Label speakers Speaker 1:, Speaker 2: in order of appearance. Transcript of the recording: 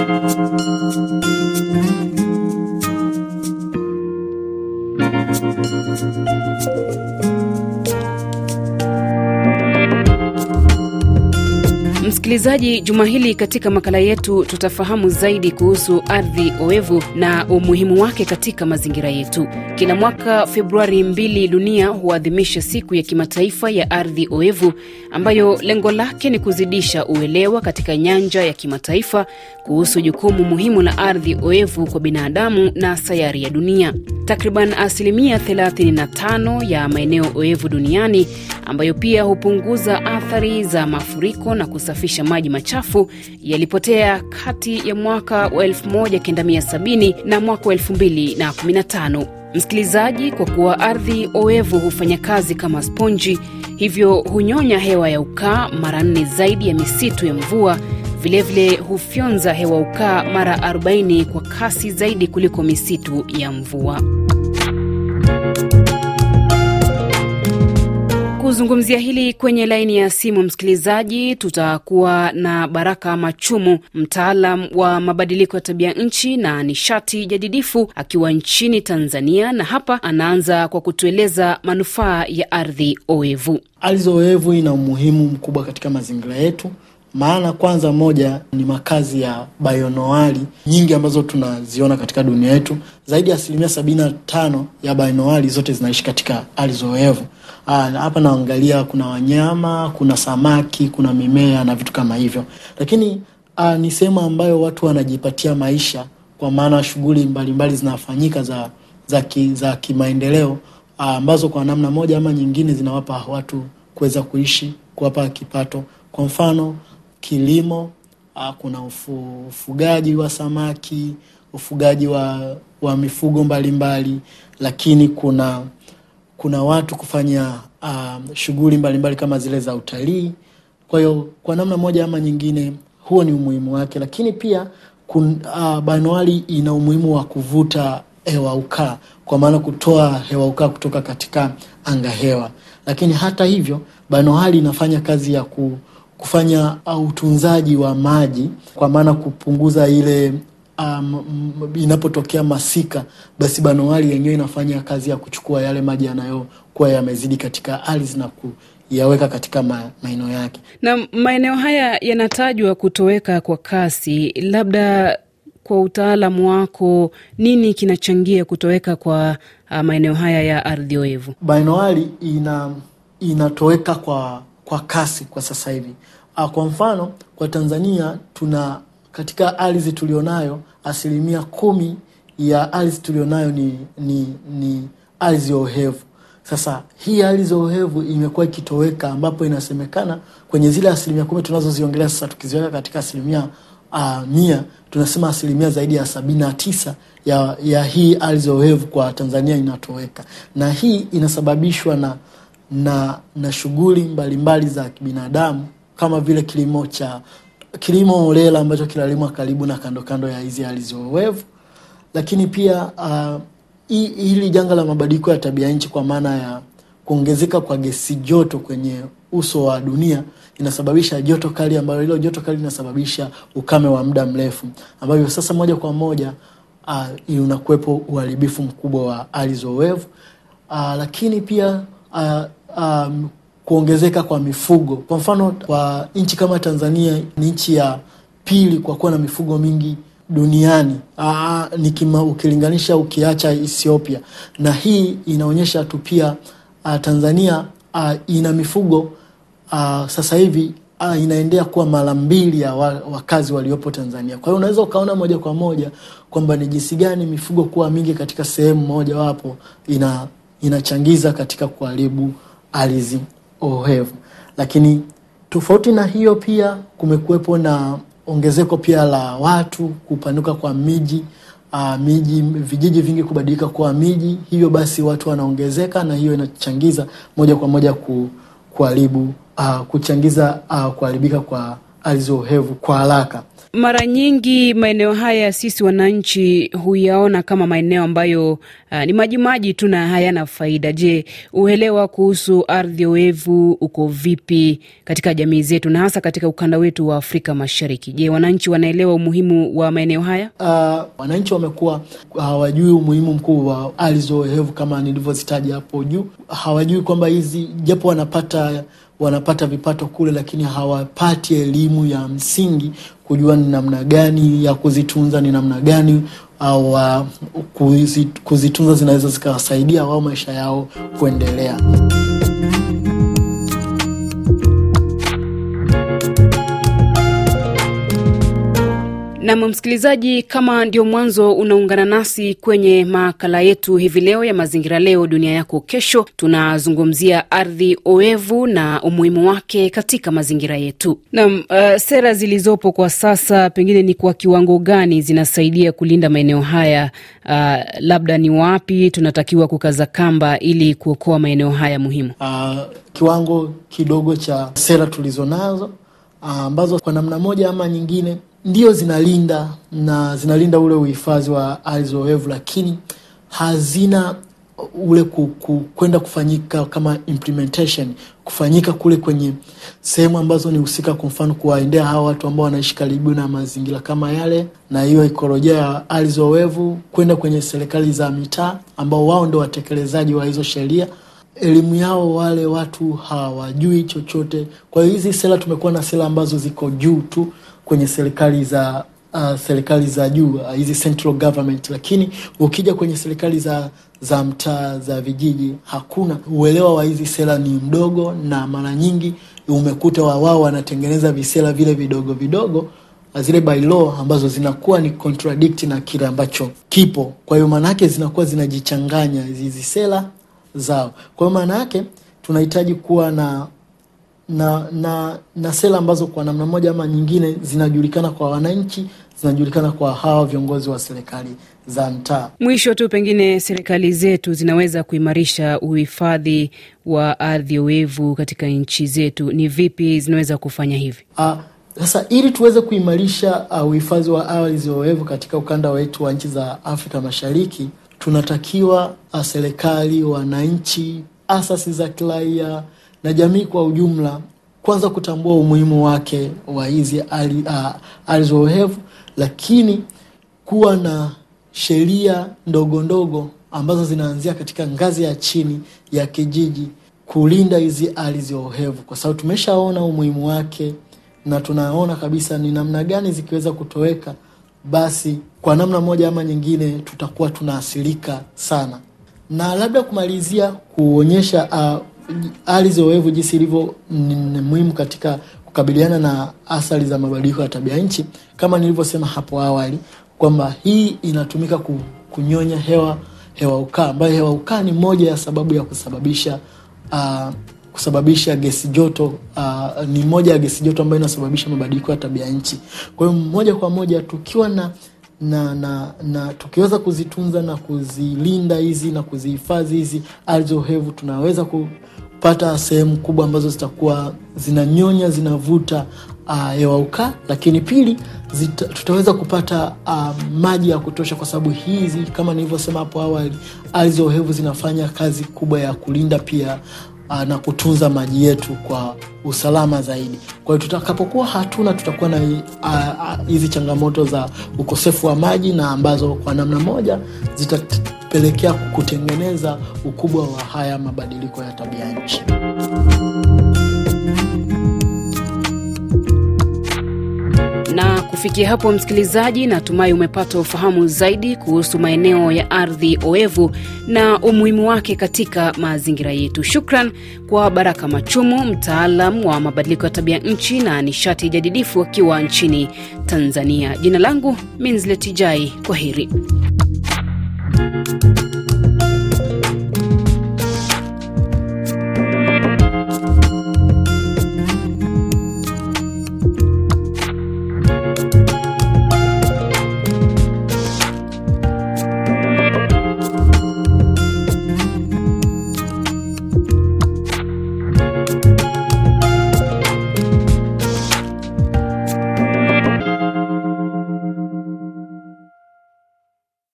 Speaker 1: Thank you. Msikilizaji, juma hili katika makala yetu tutafahamu zaidi kuhusu ardhi oevu na umuhimu wake katika mazingira yetu. Kila mwaka Februari 2 dunia huadhimisha siku ya kimataifa ya ardhi oevu ambayo lengo lake ni kuzidisha uelewa katika nyanja ya kimataifa kuhusu jukumu muhimu la ardhi oevu kwa binadamu na sayari ya dunia. Takriban asilimia 35 ya maeneo oevu duniani ambayo pia hupunguza athari za mafuriko na kusafisha maji machafu yalipotea kati ya mwaka wa 1970 na mwaka wa 2015. Msikilizaji, kwa kuwa ardhi oevu hufanya kazi kama sponji, hivyo hunyonya hewa ya ukaa mara nne zaidi ya misitu ya mvua. Vilevile hufyonza hewa ukaa mara 40 kwa kasi zaidi kuliko misitu ya mvua. Kuzungumzia hili kwenye laini ya simu, msikilizaji, tutakuwa na Baraka Machumu, mtaalam wa mabadiliko ya tabia nchi na nishati jadidifu akiwa nchini Tanzania, na hapa anaanza kwa kutueleza manufaa ya ardhi oevu.
Speaker 2: Ardhi oevu ina umuhimu mkubwa katika mazingira yetu maana kwanza, moja ni makazi ya bayonoali nyingi ambazo tunaziona katika dunia yetu. Zaidi ya asilimia sabini na tano ya bayonoali zote zinaishi katika ardhi oevu. Hapa naangalia kuna wanyama, kuna samaki, kuna mimea na vitu kama hivyo, lakini aa, ni sehemu ambayo watu wanajipatia maisha, kwa maana shughuli mbalimbali zinafanyika za za, ki, za kimaendeleo ambazo kwa namna moja ama nyingine zinawapa watu kuweza kuishi, kuwapa kipato. Kwa mfano kilimo, kuna ufu, ufugaji wa samaki, ufugaji wa, wa mifugo mbalimbali mbali, lakini kuna kuna watu kufanya uh, shughuli mbalimbali kama zile za utalii. Kwa hiyo kwa namna moja ama nyingine, huo ni umuhimu wake, lakini pia kun, uh, banoali ina umuhimu wa kuvuta hewa ukaa, kwa maana kutoa hewa ukaa kutoka katika anga hewa. Lakini hata hivyo, banoali inafanya kazi ya ku, kufanya utunzaji wa maji, kwa maana kupunguza ile Um, inapotokea masika basi banoali yenyewe inafanya kazi ya kuchukua yale maji yanayokuwa yamezidi katika ardhi na kuyaweka katika maeneo yake.
Speaker 1: Na maeneo haya yanatajwa kutoweka kwa kasi, labda kwa utaalamu wako, nini kinachangia kutoweka kwa uh, maeneo haya ya ardhi oevu?
Speaker 2: Banoali ina inatoweka kwa kwa kasi kwa sasa hivi. Uh, kwa mfano kwa Tanzania tuna katika ardhi tulionayo asilimia kumi ya ardhi tulionayo ni, ni, ni ardhi ohevu. Sasa hii ardhi ohevu imekuwa ikitoweka, ambapo inasemekana kwenye zile asilimia kumi tunazoziongelea sasa, tukiziweka katika asilimia uh, mia, tunasema asilimia zaidi ya sabini na tisa ya, ya hii ardhi ohevu kwa Tanzania inatoweka, na hii inasababishwa na, na, na shughuli mbalimbali za kibinadamu kama vile kilimo cha kilimo holela ambacho kinalimwa karibu na kando kando ya hizi ardhi lakini pia uh, hili janga la mabadiliko ya tabia nchi kwa maana ya kuongezeka kwa gesi joto kwenye uso wa dunia inasababisha joto kali, ambayo hilo joto kali linasababisha ukame wa muda mrefu, ambavyo sasa moja kwa moja uh, unakuwepo uharibifu mkubwa wa ardhi oevu uh, lakini pia uh, um, kuongezeka kwa mifugo. Kwa mfano, kwa nchi kama Tanzania ni nchi ya pili kwa kuwa na mifugo mingi duniani aa, nikima, ukilinganisha ukiacha Ethiopia, na hii inaonyesha tu pia Tanzania aa, ina mifugo aa, sasa hivi aa, inaendea kuwa mara mbili ya wakazi waliopo Tanzania. Kwa hiyo unaweza ukaona moja kwa moja kwamba ni jinsi gani mifugo kuwa mingi katika sehemu moja wapo ina, inachangiza katika kuharibu ardhi ohevu. Lakini tofauti na hiyo, pia kumekuwepo na ongezeko pia la watu, kupanuka kwa miji uh, miji vijiji vingi kubadilika kuwa miji, hivyo basi watu wanaongezeka, na hiyo inachangiza moja kwa moja ku, kuharibu uh, kuchangiza uh, kuharibika kwa ardhi ohevu kwa haraka.
Speaker 1: Mara nyingi maeneo haya sisi wananchi huyaona kama maeneo ambayo uh, ni majimaji tu na hayana faida. Je, uelewa kuhusu ardhi oevu uko vipi katika jamii zetu na hasa katika ukanda wetu wa Afrika Mashariki? Je, wananchi wanaelewa umuhimu wa maeneo haya?
Speaker 2: Uh, wananchi wamekuwa hawajui umuhimu mkuu wa ardhi oevu kama nilivyozitaja hapo juu. Hawajui kwamba hizi japo wanapata wanapata vipato kule, lakini hawapati elimu ya msingi kujua ni namna gani ya kuzitunza, ni namna gani au uh, kuzitunza zinaweza zikawasaidia wao maisha yao kuendelea.
Speaker 1: Nam msikilizaji, kama ndio mwanzo unaungana nasi kwenye makala yetu hivi leo ya Mazingira Leo Dunia Yako Kesho, tunazungumzia ardhi oevu na umuhimu wake katika mazingira yetu. Nam uh, sera zilizopo kwa sasa pengine ni kwa kiwango gani zinasaidia kulinda maeneo haya? Uh, labda ni wapi tunatakiwa kukaza kamba ili kuokoa maeneo haya muhimu?
Speaker 2: Uh, kiwango kidogo cha sera tulizonazo ambazo uh, kwa namna moja ama nyingine ndio zinalinda na zinalinda ule uhifadhi wa ardhi lakini hazina ule kwenda ku, kufanyika kama implementation kufanyika kule kwenye sehemu ambazo ni husika, kwa mfano kuwaendea hawa watu ambao wanaishi karibu na mazingira kama yale, na hiyo ikolojia ya ardhi kwenda kwenye serikali za mitaa ambao wao ndo watekelezaji wa hizo sheria. Elimu yao wale watu hawajui chochote. Kwa hiyo hizi sera, tumekuwa na sera ambazo ziko juu tu kwenye serikali za uh, serikali za juu hizi uh, central government, lakini ukija kwenye serikali za za mtaa za vijiji, hakuna uelewa wa hizi sera, ni mdogo, na mara nyingi umekuta wa wao wanatengeneza visera vile vidogo vidogo zile bylaw ambazo zinakuwa ni contradict na kile ambacho kipo. Kwa hiyo maanake zinakuwa zinajichanganya hizi sera zao. Kwa hiyo maana yake tunahitaji kuwa na na na na sera ambazo kwa namna moja ama nyingine zinajulikana kwa wananchi, zinajulikana kwa hawa viongozi wa serikali za mtaa.
Speaker 1: Mwisho tu, pengine serikali zetu zinaweza kuimarisha uhifadhi wa ardhi oevu katika nchi zetu, ni vipi zinaweza kufanya hivi?
Speaker 2: Sasa ili tuweze kuimarisha uhifadhi uh, wa ardhi oevu katika ukanda wetu wa nchi za Afrika Mashariki, tunatakiwa serikali, wananchi, asasi za kiraia na jamii kwa ujumla kwanza kutambua umuhimu wake wa hizi ardhi oevu, lakini kuwa na sheria ndogo ndogo ambazo zinaanzia katika ngazi ya chini ya kijiji kulinda hizi ardhi oevu, kwa sababu tumeshaona umuhimu wake na tunaona kabisa ni namna gani zikiweza kutoweka, basi kwa namna moja ama nyingine tutakuwa tunaathirika sana. Na labda kumalizia kuonyesha uh, ardhi oevu jinsi ilivyo ni muhimu katika kukabiliana na athari za mabadiliko ya tabia nchi, kama nilivyosema hapo awali kwamba hii inatumika kunyonya hewa hewa ukaa, ambayo hewa ukaa ni moja ya sababu ya kusababisha uh, kusababisha gesi joto uh, ni moja ya gesi joto ambayo inasababisha mabadiliko ya tabia nchi. Kwa hiyo moja kwa moja tukiwa na na, na, na tukiweza kuzitunza na kuzilinda hizi na kuzihifadhi hizi ardhi ohevu, tunaweza kupata sehemu kubwa ambazo zitakuwa zinanyonya zinavuta hewa uh, ukaa, lakini pili zita, tutaweza kupata uh, maji ya kutosha, kwa sababu hizi kama nilivyosema hapo awali, ardhi ohevu zinafanya kazi kubwa ya kulinda pia uh, na kutunza maji yetu kwa usalama zaidi. Kwa hiyo tutakapokuwa hatuna, tutakuwa na hizi uh, uh, changamoto za ukosefu wa maji na ambazo kwa namna moja zitapelekea kutengeneza ukubwa wa haya mabadiliko ya tabia nchi.
Speaker 1: Kufikia hapo, msikilizaji, natumai umepata ufahamu zaidi kuhusu maeneo ya ardhi oevu na umuhimu wake katika mazingira yetu. Shukran kwa Baraka Machumu, mtaalam wa mabadiliko ya tabia nchi na nishati jadidifu akiwa nchini Tanzania. Jina langu Minzletijai, kwa heri.